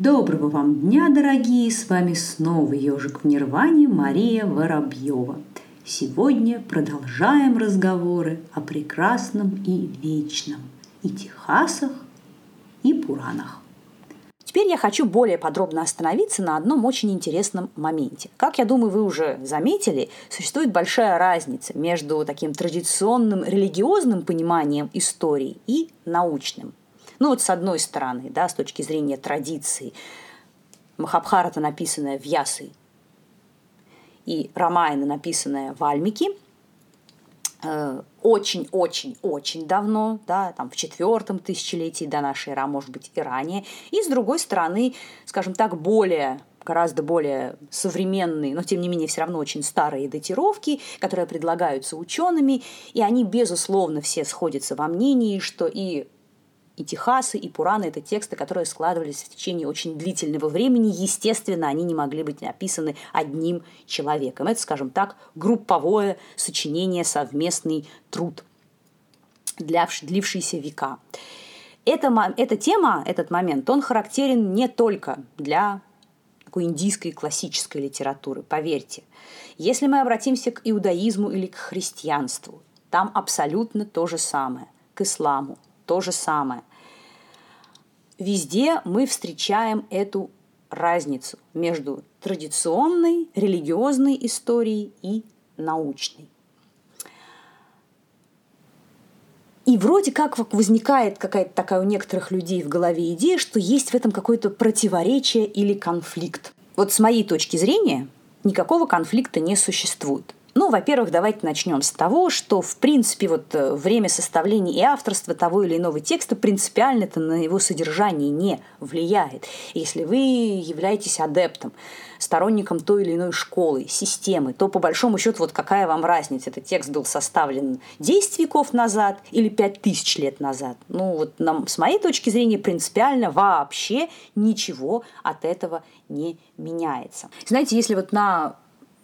Доброго вам дня, дорогие! С вами снова ежик в Нирване Мария Воробьева. Сегодня продолжаем разговоры о прекрасном и вечном, и Техасах, и Пуранах. Теперь я хочу более подробно остановиться на одном очень интересном моменте. Как я думаю, вы уже заметили, существует большая разница между таким традиционным религиозным пониманием истории и научным. Ну вот с одной стороны, да, с точки зрения традиции, Махабхарата, написанная в Ясы, и Рамайна, написанная в Альмике – очень-очень-очень давно, да, там в четвертом тысячелетии до нашей эры, а может быть и ранее. И с другой стороны, скажем так, более гораздо более современные, но тем не менее все равно очень старые датировки, которые предлагаются учеными, и они, безусловно, все сходятся во мнении, что и и Техасы, и Пураны – это тексты, которые складывались в течение очень длительного времени. Естественно, они не могли быть написаны одним человеком. Это, скажем так, групповое сочинение, совместный труд, длившийся века. Эта, эта тема, этот момент, он характерен не только для такой индийской классической литературы, поверьте. Если мы обратимся к иудаизму или к христианству, там абсолютно то же самое, к исламу то же самое везде мы встречаем эту разницу между традиционной религиозной историей и научной. И вроде как возникает какая-то такая у некоторых людей в голове идея, что есть в этом какое-то противоречие или конфликт. Вот с моей точки зрения никакого конфликта не существует. Ну, во-первых, давайте начнем с того, что, в принципе, вот э, время составления и авторства того или иного текста принципиально это на его содержание не влияет. Если вы являетесь адептом, сторонником той или иной школы, системы, то по большому счету вот какая вам разница, этот текст был составлен 10 веков назад или 5000 лет назад. Ну вот нам, с моей точки зрения принципиально вообще ничего от этого не меняется. Знаете, если вот на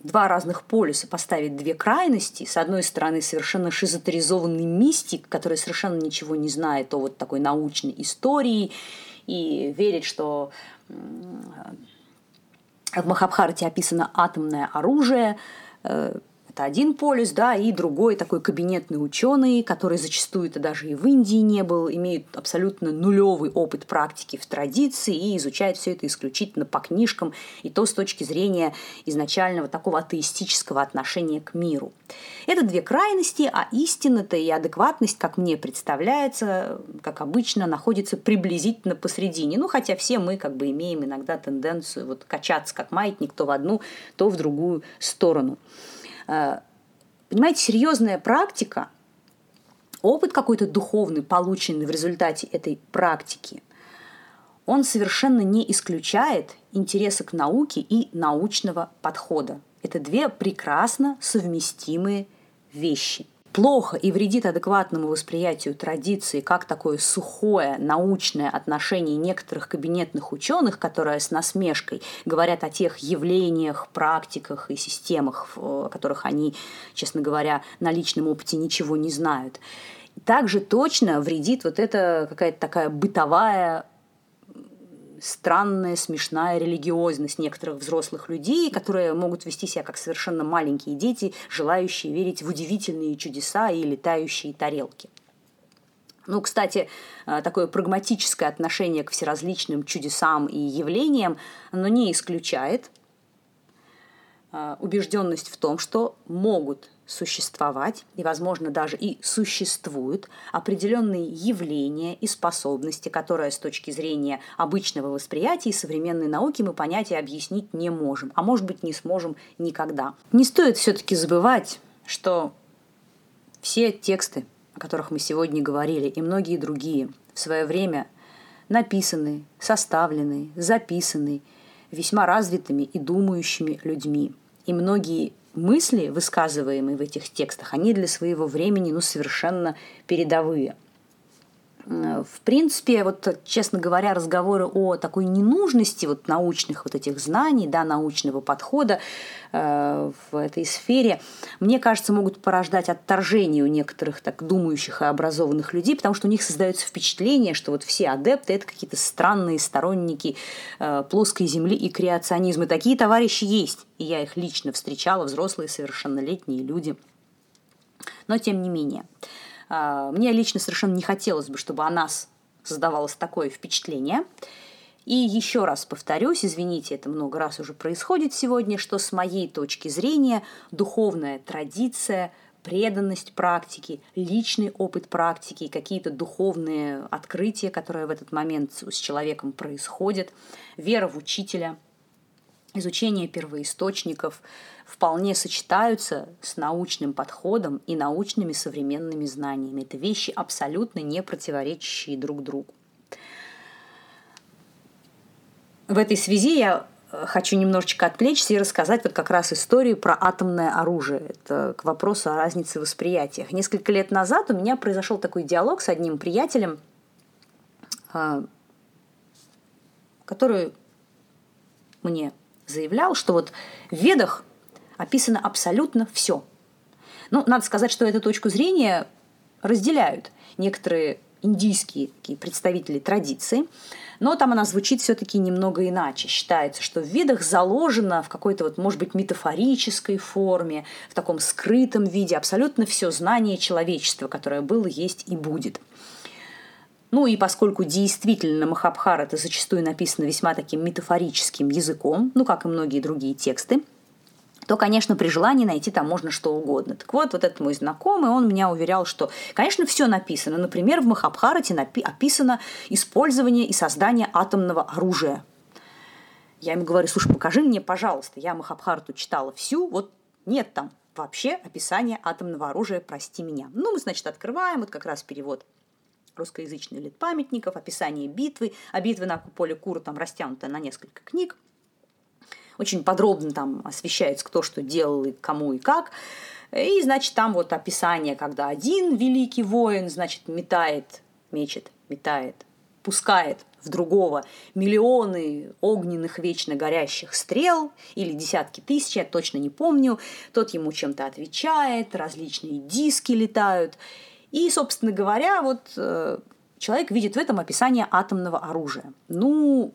два разных полюса поставить две крайности. С одной стороны, совершенно шизотеризованный мистик, который совершенно ничего не знает о вот такой научной истории и верит, что в Махабхарате описано атомное оружие, э, это один полюс, да, и другой такой кабинетный ученый, который зачастую это даже и в Индии не был, имеет абсолютно нулевый опыт практики в традиции и изучает все это исключительно по книжкам, и то с точки зрения изначального такого атеистического отношения к миру. Это две крайности, а истина-то и адекватность, как мне представляется, как обычно, находится приблизительно посредине. Ну, хотя все мы как бы имеем иногда тенденцию вот качаться как маятник то в одну, то в другую сторону. Э, понимаете, серьезная практика, опыт какой-то духовный, полученный в результате этой практики, он совершенно не исключает интереса к науке и научного подхода. Это две прекрасно совместимые вещи – плохо и вредит адекватному восприятию традиции как такое сухое научное отношение некоторых кабинетных ученых, которые с насмешкой говорят о тех явлениях, практиках и системах, о которых они, честно говоря, на личном опыте ничего не знают. Также точно вредит вот эта какая-то такая бытовая странная, смешная религиозность некоторых взрослых людей, которые могут вести себя как совершенно маленькие дети, желающие верить в удивительные чудеса и летающие тарелки. Ну, кстати, э, такое прагматическое отношение к всеразличным чудесам и явлениям, оно не исключает э, убежденность в том, что могут существовать, и, возможно, даже и существуют определенные явления и способности, которые с точки зрения обычного восприятия и современной науки мы понять и объяснить не можем, а может быть не сможем никогда. Не стоит все-таки забывать, что все тексты, о которых мы сегодня говорили, и многие другие в свое время написаны, составлены, записаны весьма развитыми и думающими людьми. И многие мысли, высказываемые в этих текстах, они для своего времени ну, совершенно передовые. В принципе, вот, честно говоря, разговоры о такой ненужности вот научных вот этих знаний, да, научного подхода э, в этой сфере, мне кажется, могут порождать отторжение у некоторых так думающих и образованных людей, потому что у них создается впечатление, что вот все адепты – это какие-то странные сторонники э, плоской земли и креационизма. Такие товарищи есть, и я их лично встречала, взрослые совершеннолетние люди. Но тем не менее – мне лично совершенно не хотелось бы, чтобы о нас создавалось такое впечатление. И еще раз повторюсь, извините, это много раз уже происходит сегодня, что с моей точки зрения духовная традиция, преданность практике, личный опыт практики, какие-то духовные открытия, которые в этот момент с человеком происходят, вера в учителя, изучение первоисточников – вполне сочетаются с научным подходом и научными современными знаниями. Это вещи абсолютно не противоречащие друг другу. В этой связи я э, хочу немножечко отвлечься и рассказать вот как раз историю про атомное оружие. Это к вопросу о разнице в восприятиях. Несколько лет назад у меня произошел такой диалог с одним приятелем, э, который мне заявлял, что вот в ведах описано абсолютно все. Ну, надо сказать, что эту точку зрения разделяют некоторые индийские такие представители традиции, но там она звучит все-таки немного иначе. Считается, что в видах заложено в какой-то, вот, может быть, метафорической форме, в таком скрытом виде абсолютно все знание человечества, которое было, есть и будет. Ну и поскольку действительно Махабхарата зачастую написано весьма таким метафорическим языком, ну как и многие другие тексты, то, конечно, при желании найти там можно что угодно. Так вот, вот этот мой знакомый, он меня уверял, что, конечно, все написано. Например, в Махабхарате напи- описано использование и создание атомного оружия. Я ему говорю, слушай, покажи мне, пожалуйста, я Махабхарату читала всю, вот нет там вообще описания атомного оружия, прости меня. Ну, мы, значит, открываем, вот как раз перевод русскоязычный лет памятников, описание битвы, а битвы на поле Кура там растянута на несколько книг – очень подробно там освещается, кто что делал и кому и как. И, значит, там вот описание, когда один великий воин, значит, метает, мечет, метает, пускает в другого миллионы огненных вечно горящих стрел или десятки тысяч, я точно не помню. Тот ему чем-то отвечает, различные диски летают. И, собственно говоря, вот э, человек видит в этом описание атомного оружия. Ну,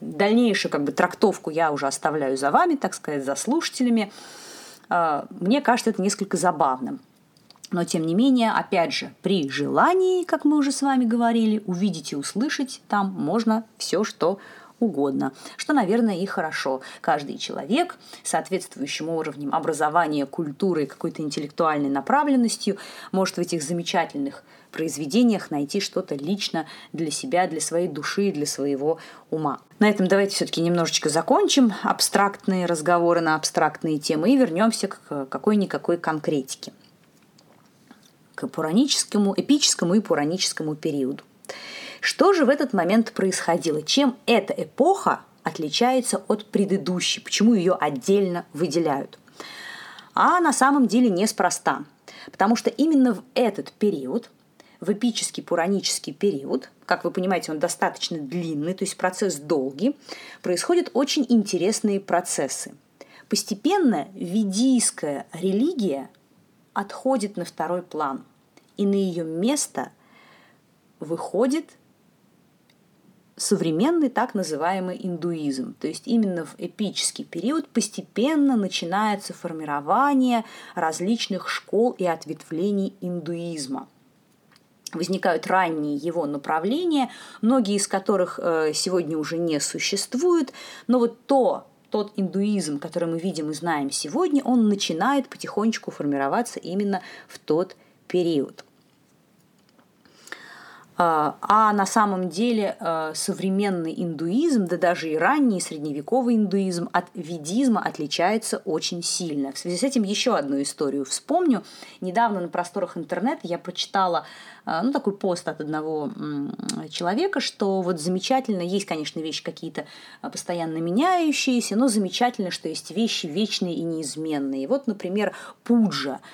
дальнейшую как бы трактовку я уже оставляю за вами, так сказать, за слушателями. А, мне кажется, это несколько забавным. Но, тем не менее, опять же, при желании, как мы уже с вами говорили, увидеть и услышать там можно все, что что, наверное, и хорошо. Каждый человек соответствующим уровнем образования, культуры и какой-то интеллектуальной направленностью может в этих замечательных произведениях найти что-то лично для себя, для своей души, для своего ума. На этом давайте все-таки немножечко закончим абстрактные разговоры на абстрактные темы и вернемся к какой-никакой конкретике к пураническому, эпическому и пураническому периоду. Что же в этот момент происходило? Чем эта эпоха отличается от предыдущей? Почему ее отдельно выделяют? А на самом деле неспроста. Потому что именно в этот период в эпический пуранический период, как вы понимаете, он достаточно длинный, то есть процесс долгий, происходят очень интересные процессы. Постепенно ведийская религия отходит на второй план, и на ее место выходит современный так называемый индуизм. То есть именно в эпический период постепенно начинается формирование различных школ и ответвлений индуизма возникают ранние его направления, многие из которых э, сегодня уже не существуют, но вот то, тот индуизм, который мы видим и знаем сегодня, он начинает потихонечку формироваться именно в тот период. А, а на самом деле э, современный индуизм, да даже и ранний средневековый индуизм от ведизма отличается очень сильно. В связи с этим еще одну историю вспомню. Недавно на просторах интернета я прочитала э, ну, такой пост от одного человека, что вот замечательно, есть, конечно, вещи какие-то э, постоянно меняющиеся, но замечательно, что есть вещи вечные и неизменные. Вот, например, пуджа –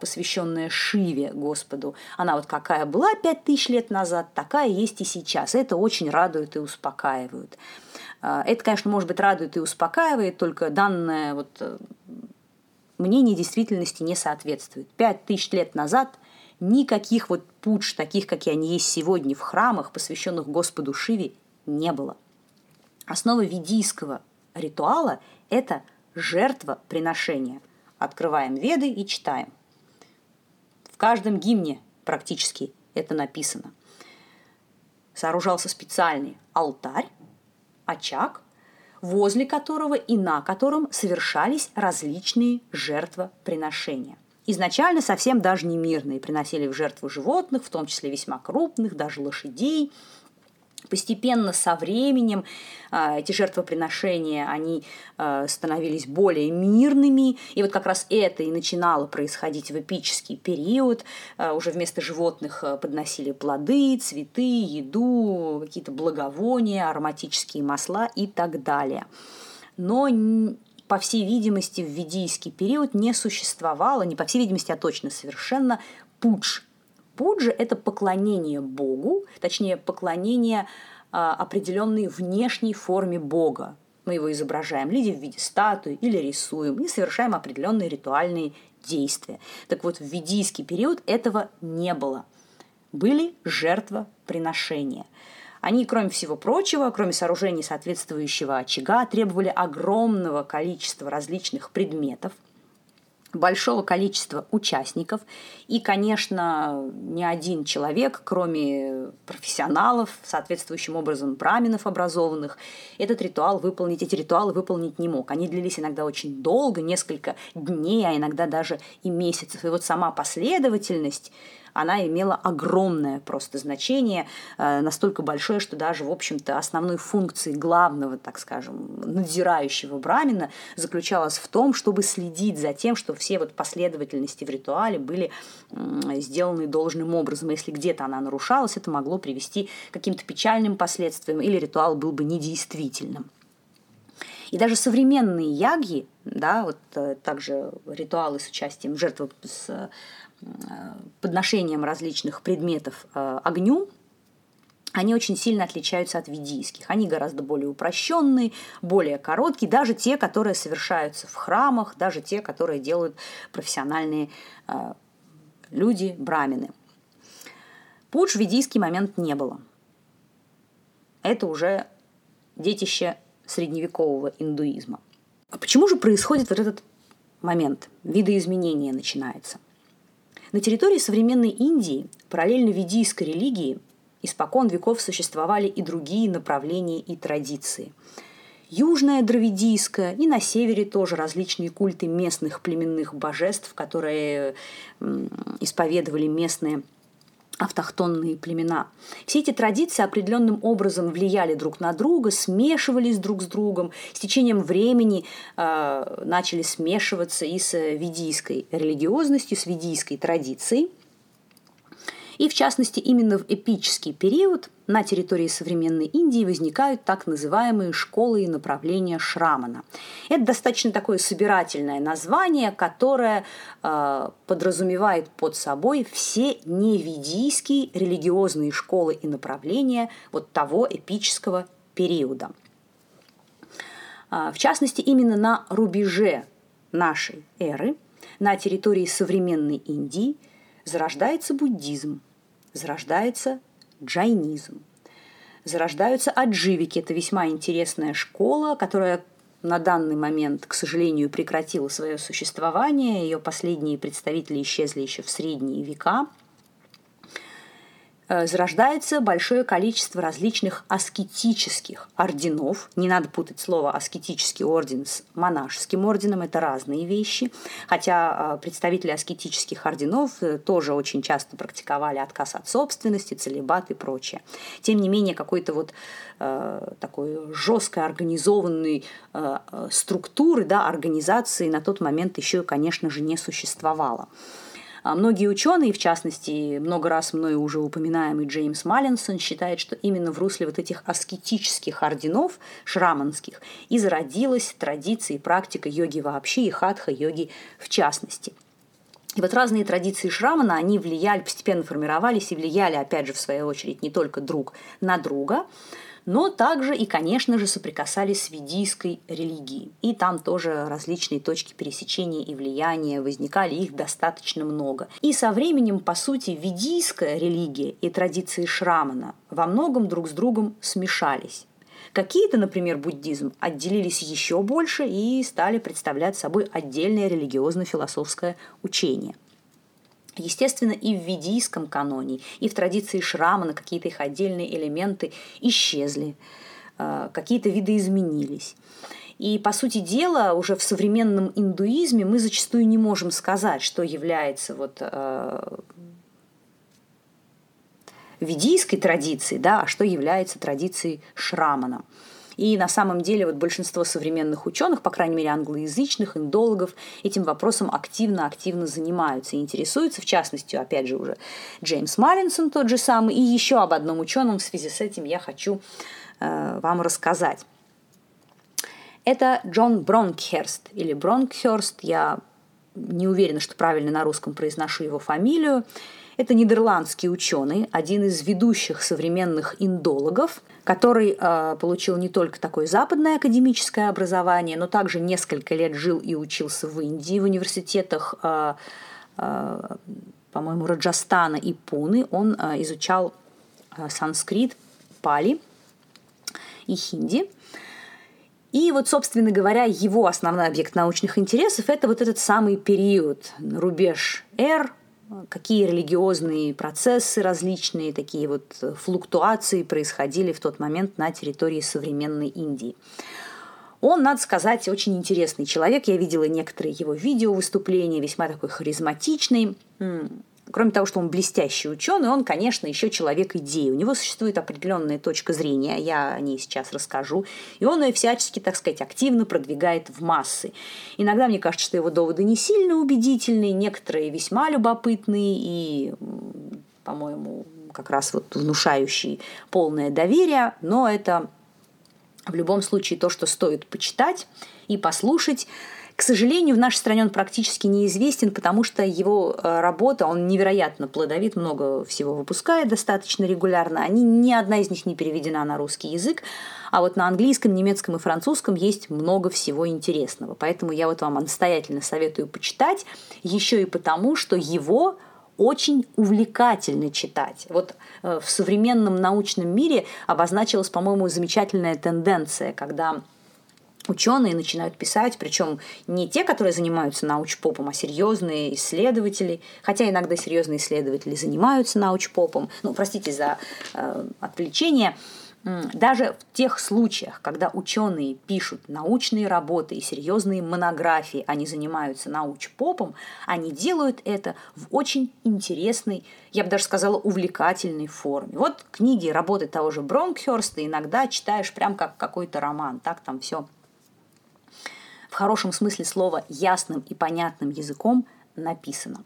посвященная Шиве, Господу, она вот какая была пять тысяч лет назад, такая есть и сейчас. Это очень радует и успокаивает. А, это, конечно, может быть, радует и успокаивает, только данное вот э, мнение действительности не соответствует. Пять тысяч лет назад никаких вот пудж, таких, какие они есть сегодня в храмах, посвященных Господу Шиве, не было. Основа ведийского ритуала – это жертвоприношение. Открываем веды и читаем. Каждом гимне практически это написано. Сооружался специальный алтарь, очаг, возле которого и на котором совершались различные жертвоприношения. Изначально совсем даже не мирные, приносили в жертву животных, в том числе весьма крупных, даже лошадей – Постепенно со временем э, эти жертвоприношения, они э, становились более мирными, и вот как раз это и начинало происходить в эпический период. Э, уже вместо животных подносили плоды, цветы, еду, какие-то благовония, ароматические масла и так далее. Но по всей видимости, в ведийский период не существовало, не по всей видимости, а точно совершенно, пудж Пуджа – это поклонение Богу, точнее, поклонение а, определенной внешней форме Бога. Мы его изображаем либо в виде статуи или рисуем и совершаем определенные ритуальные действия. Так вот, в ведийский период этого не было. Были жертвоприношения. Они, кроме всего прочего, кроме сооружений соответствующего очага, требовали огромного количества различных предметов – большого количества участников. И, конечно, ни один человек, кроме профессионалов, соответствующим образом браминов образованных, этот ритуал выполнить, эти ритуалы выполнить не мог. Они длились иногда очень долго, несколько дней, а иногда даже и месяцев. И вот сама последовательность она имела огромное просто значение, э, настолько большое, что даже, в общем-то, основной функцией главного, так скажем, надзирающего брамина заключалась в том, чтобы следить за тем, что все вот последовательности в ритуале были сделаны должным образом. Если где-то она нарушалась, это могло привести к каким-то печальным последствиям или ритуал был бы недействительным. И даже современные яги, да, вот э, также ритуалы с участием жертвы с подношением различных предметов э, огню, они очень сильно отличаются от ведийских. Они гораздо более упрощенные, более короткие, даже те, которые совершаются в храмах, даже те, которые делают профессиональные э, люди, брамины. Пудж в ведийский момент не было. Это уже детище средневекового индуизма. А почему же происходит вот этот момент? Видоизменение начинается – на территории современной Индии, параллельно ведийской религии, испокон веков существовали и другие направления и традиции. Южная дравидийская и на севере тоже различные культы местных племенных божеств, которые исповедовали местные автохтонные племена. Все эти традиции определенным образом влияли друг на друга, смешивались друг с другом. С течением времени э, начали смешиваться и с ведийской религиозностью, с ведийской традицией. И в частности, именно в эпический период на территории современной Индии возникают так называемые школы и направления Шрамана. Это достаточно такое собирательное название, которое э, подразумевает под собой все неведийские религиозные школы и направления вот того эпического периода. А, в частности, именно на рубеже нашей эры, на территории современной Индии, зарождается буддизм – зарождается джайнизм. Зарождаются адживики. Это весьма интересная школа, которая на данный момент, к сожалению, прекратила свое существование. Ее последние представители исчезли еще в средние века – зарождается большое количество различных аскетических орденов. Не надо путать слово аскетический орден с монашеским орденом, это разные вещи. Хотя э, представители аскетических орденов э, тоже очень часто практиковали отказ от собственности, целебат и прочее. Тем не менее, какой-то вот такой жестко организованной структуры, да, организации на тот момент еще, конечно же, не существовало. А многие ученые, в частности, много раз мною уже упоминаемый Джеймс Маллинсон, считает, что именно в русле вот этих аскетических орденов шраманских и зародилась традиция и практика йоги вообще и хатха-йоги в частности. И вот разные традиции Шрамана, они влияли, постепенно формировались и влияли, опять же, в свою очередь, не только друг на друга, но также и, конечно же, соприкасались с ведийской религией. И там тоже различные точки пересечения и влияния возникали, их достаточно много. И со временем, по сути, ведийская религия и традиции Шрамана во многом друг с другом смешались. Какие-то, например, буддизм отделились еще больше и стали представлять собой отдельное религиозно-философское учение. Естественно, и в ведийском каноне, и в традиции Шрамана какие-то их отдельные элементы исчезли, э, какие-то виды изменились. И, по сути дела, уже в современном индуизме мы зачастую не можем сказать, что является вот э, ведийской традиции, да, а что является традицией Шрамана. И на самом деле вот большинство современных ученых, по крайней мере англоязычных, индологов, этим вопросом активно-активно занимаются и интересуются, в частности, опять же, уже Джеймс Маллинсон тот же самый, и еще об одном ученом в связи с этим я хочу э, вам рассказать. Это Джон Бронкхерст или Бронкхерст, я не уверена, что правильно на русском произношу его фамилию. Это нидерландский ученый, один из ведущих современных индологов, который э, получил не только такое западное академическое образование, но также несколько лет жил и учился в Индии в университетах, э, э, по-моему, Раджастана и Пуны. Он э, изучал э, санскрит, пали и хинди. И вот, собственно говоря, его основной объект научных интересов – это вот этот самый период, рубеж R, какие религиозные процессы различные, такие вот флуктуации происходили в тот момент на территории современной Индии. Он, надо сказать, очень интересный человек. Я видела некоторые его видео выступления, весьма такой харизматичный. Кроме того, что он блестящий ученый, он, конечно, еще человек идеи. У него существует определенная точка зрения, я о ней сейчас расскажу. И он ее всячески, так сказать, активно продвигает в массы. Иногда мне кажется, что его доводы не сильно убедительные, некоторые весьма любопытные и, по-моему, как раз вот внушающие полное доверие, но это в любом случае то, что стоит почитать и послушать. К сожалению, в нашей стране он практически неизвестен, потому что его э, работа, он невероятно плодовит, много всего выпускает достаточно регулярно. Они, ни одна из них не переведена на русский язык, а вот на английском, немецком и французском есть много всего интересного. Поэтому я вот вам настоятельно советую почитать, еще и потому, что его очень увлекательно читать. Вот э, в современном научном мире обозначилась, по-моему, замечательная тенденция, когда ученые начинают писать, причем не те, которые занимаются научпопом, а серьезные исследователи, хотя иногда серьезные исследователи занимаются научпопом, ну, простите за э, отвлечение, даже в тех случаях, когда ученые пишут научные работы и серьезные монографии, они занимаются научпопом, они делают это в очень интересной, я бы даже сказала, увлекательной форме. Вот книги, работы того же Бронкхерста иногда читаешь прям как какой-то роман, так там все в хорошем смысле слова ясным и понятным языком написано.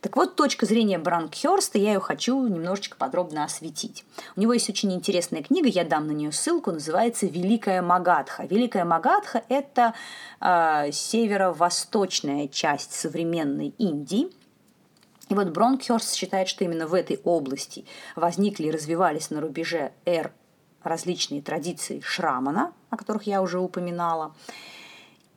Так вот, точка зрения Бранкхерста, я ее хочу немножечко подробно осветить. У него есть очень интересная книга, я дам на нее ссылку, называется «Великая Магадха». Великая Магадха – это э, северо-восточная часть современной Индии, и вот Бронкхерст считает, что именно в этой области возникли и развивались на рубеже эр различные традиции Шрамана, о которых я уже упоминала.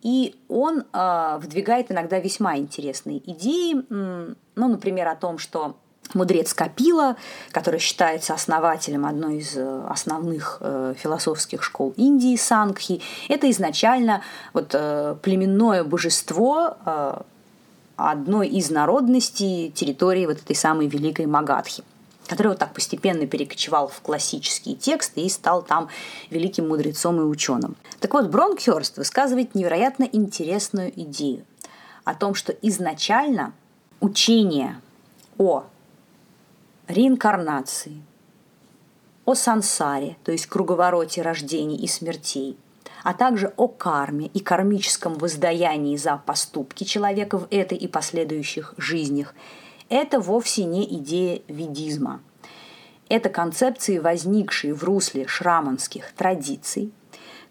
И он э, выдвигает иногда весьма интересные идеи, ну, например, о том, что мудрец Капила, который считается основателем одной из э, основных э, философских школ Индии, Сангхи, это изначально вот, э, племенное божество э, одной из народностей территории вот этой самой великой Магадхи который вот так постепенно перекочевал в классические тексты и стал там великим мудрецом и ученым. Так вот, Бронкхерст высказывает невероятно интересную идею о том, что изначально учение о реинкарнации, о сансаре, то есть круговороте рождений и смертей, а также о карме и кармическом воздаянии за поступки человека в этой и последующих жизнях – это вовсе не идея ведизма. Это концепции, возникшие в русле шраманских традиций,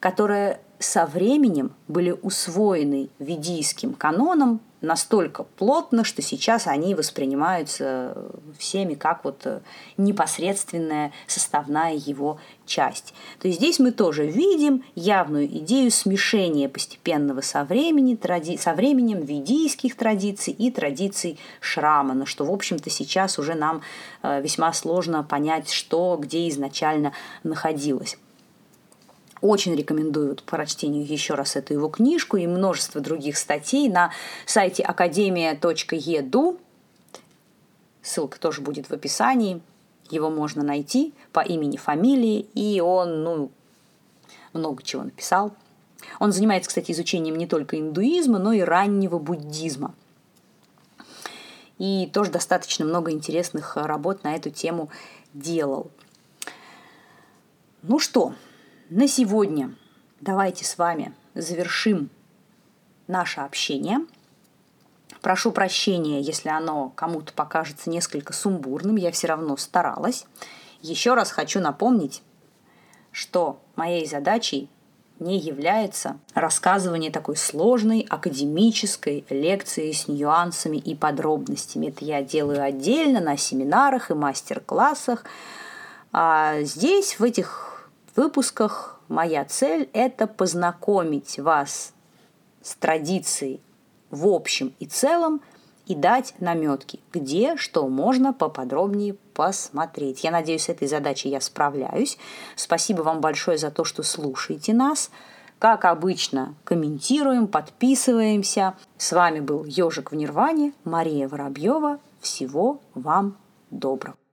которые со временем были усвоены ведийским каноном настолько плотно, что сейчас они воспринимаются всеми как вот непосредственная составная его часть. То есть здесь мы тоже видим явную идею смешения постепенного со, времени, тради... со временем ведийских традиций и традиций Шрамана, что, в общем-то, сейчас уже нам э, весьма сложно понять, что где изначально находилось. Очень рекомендую по прочтению еще раз эту его книжку и множество других статей на сайте академия.еду. Ссылка тоже будет в описании. Его можно найти по имени, фамилии, и он, ну, много чего написал. Он занимается, кстати, изучением не только индуизма, но и раннего буддизма. И тоже достаточно много интересных работ на эту тему делал. Ну что, на сегодня давайте с вами завершим наше общение – Прошу прощения, если оно кому-то покажется несколько сумбурным, я все равно старалась. Еще раз хочу напомнить, что моей задачей не является рассказывание такой сложной академической лекции с нюансами и подробностями. Это я делаю отдельно на семинарах и мастер-классах. А здесь, в этих выпусках, моя цель – это познакомить вас с традицией в общем и целом и дать наметки, где что можно поподробнее посмотреть. Я надеюсь, с этой задачей я справляюсь. Спасибо вам большое за то, что слушаете нас. Как обычно, комментируем, подписываемся. С вами был Ежик в Нирване, Мария Воробьева. Всего вам доброго.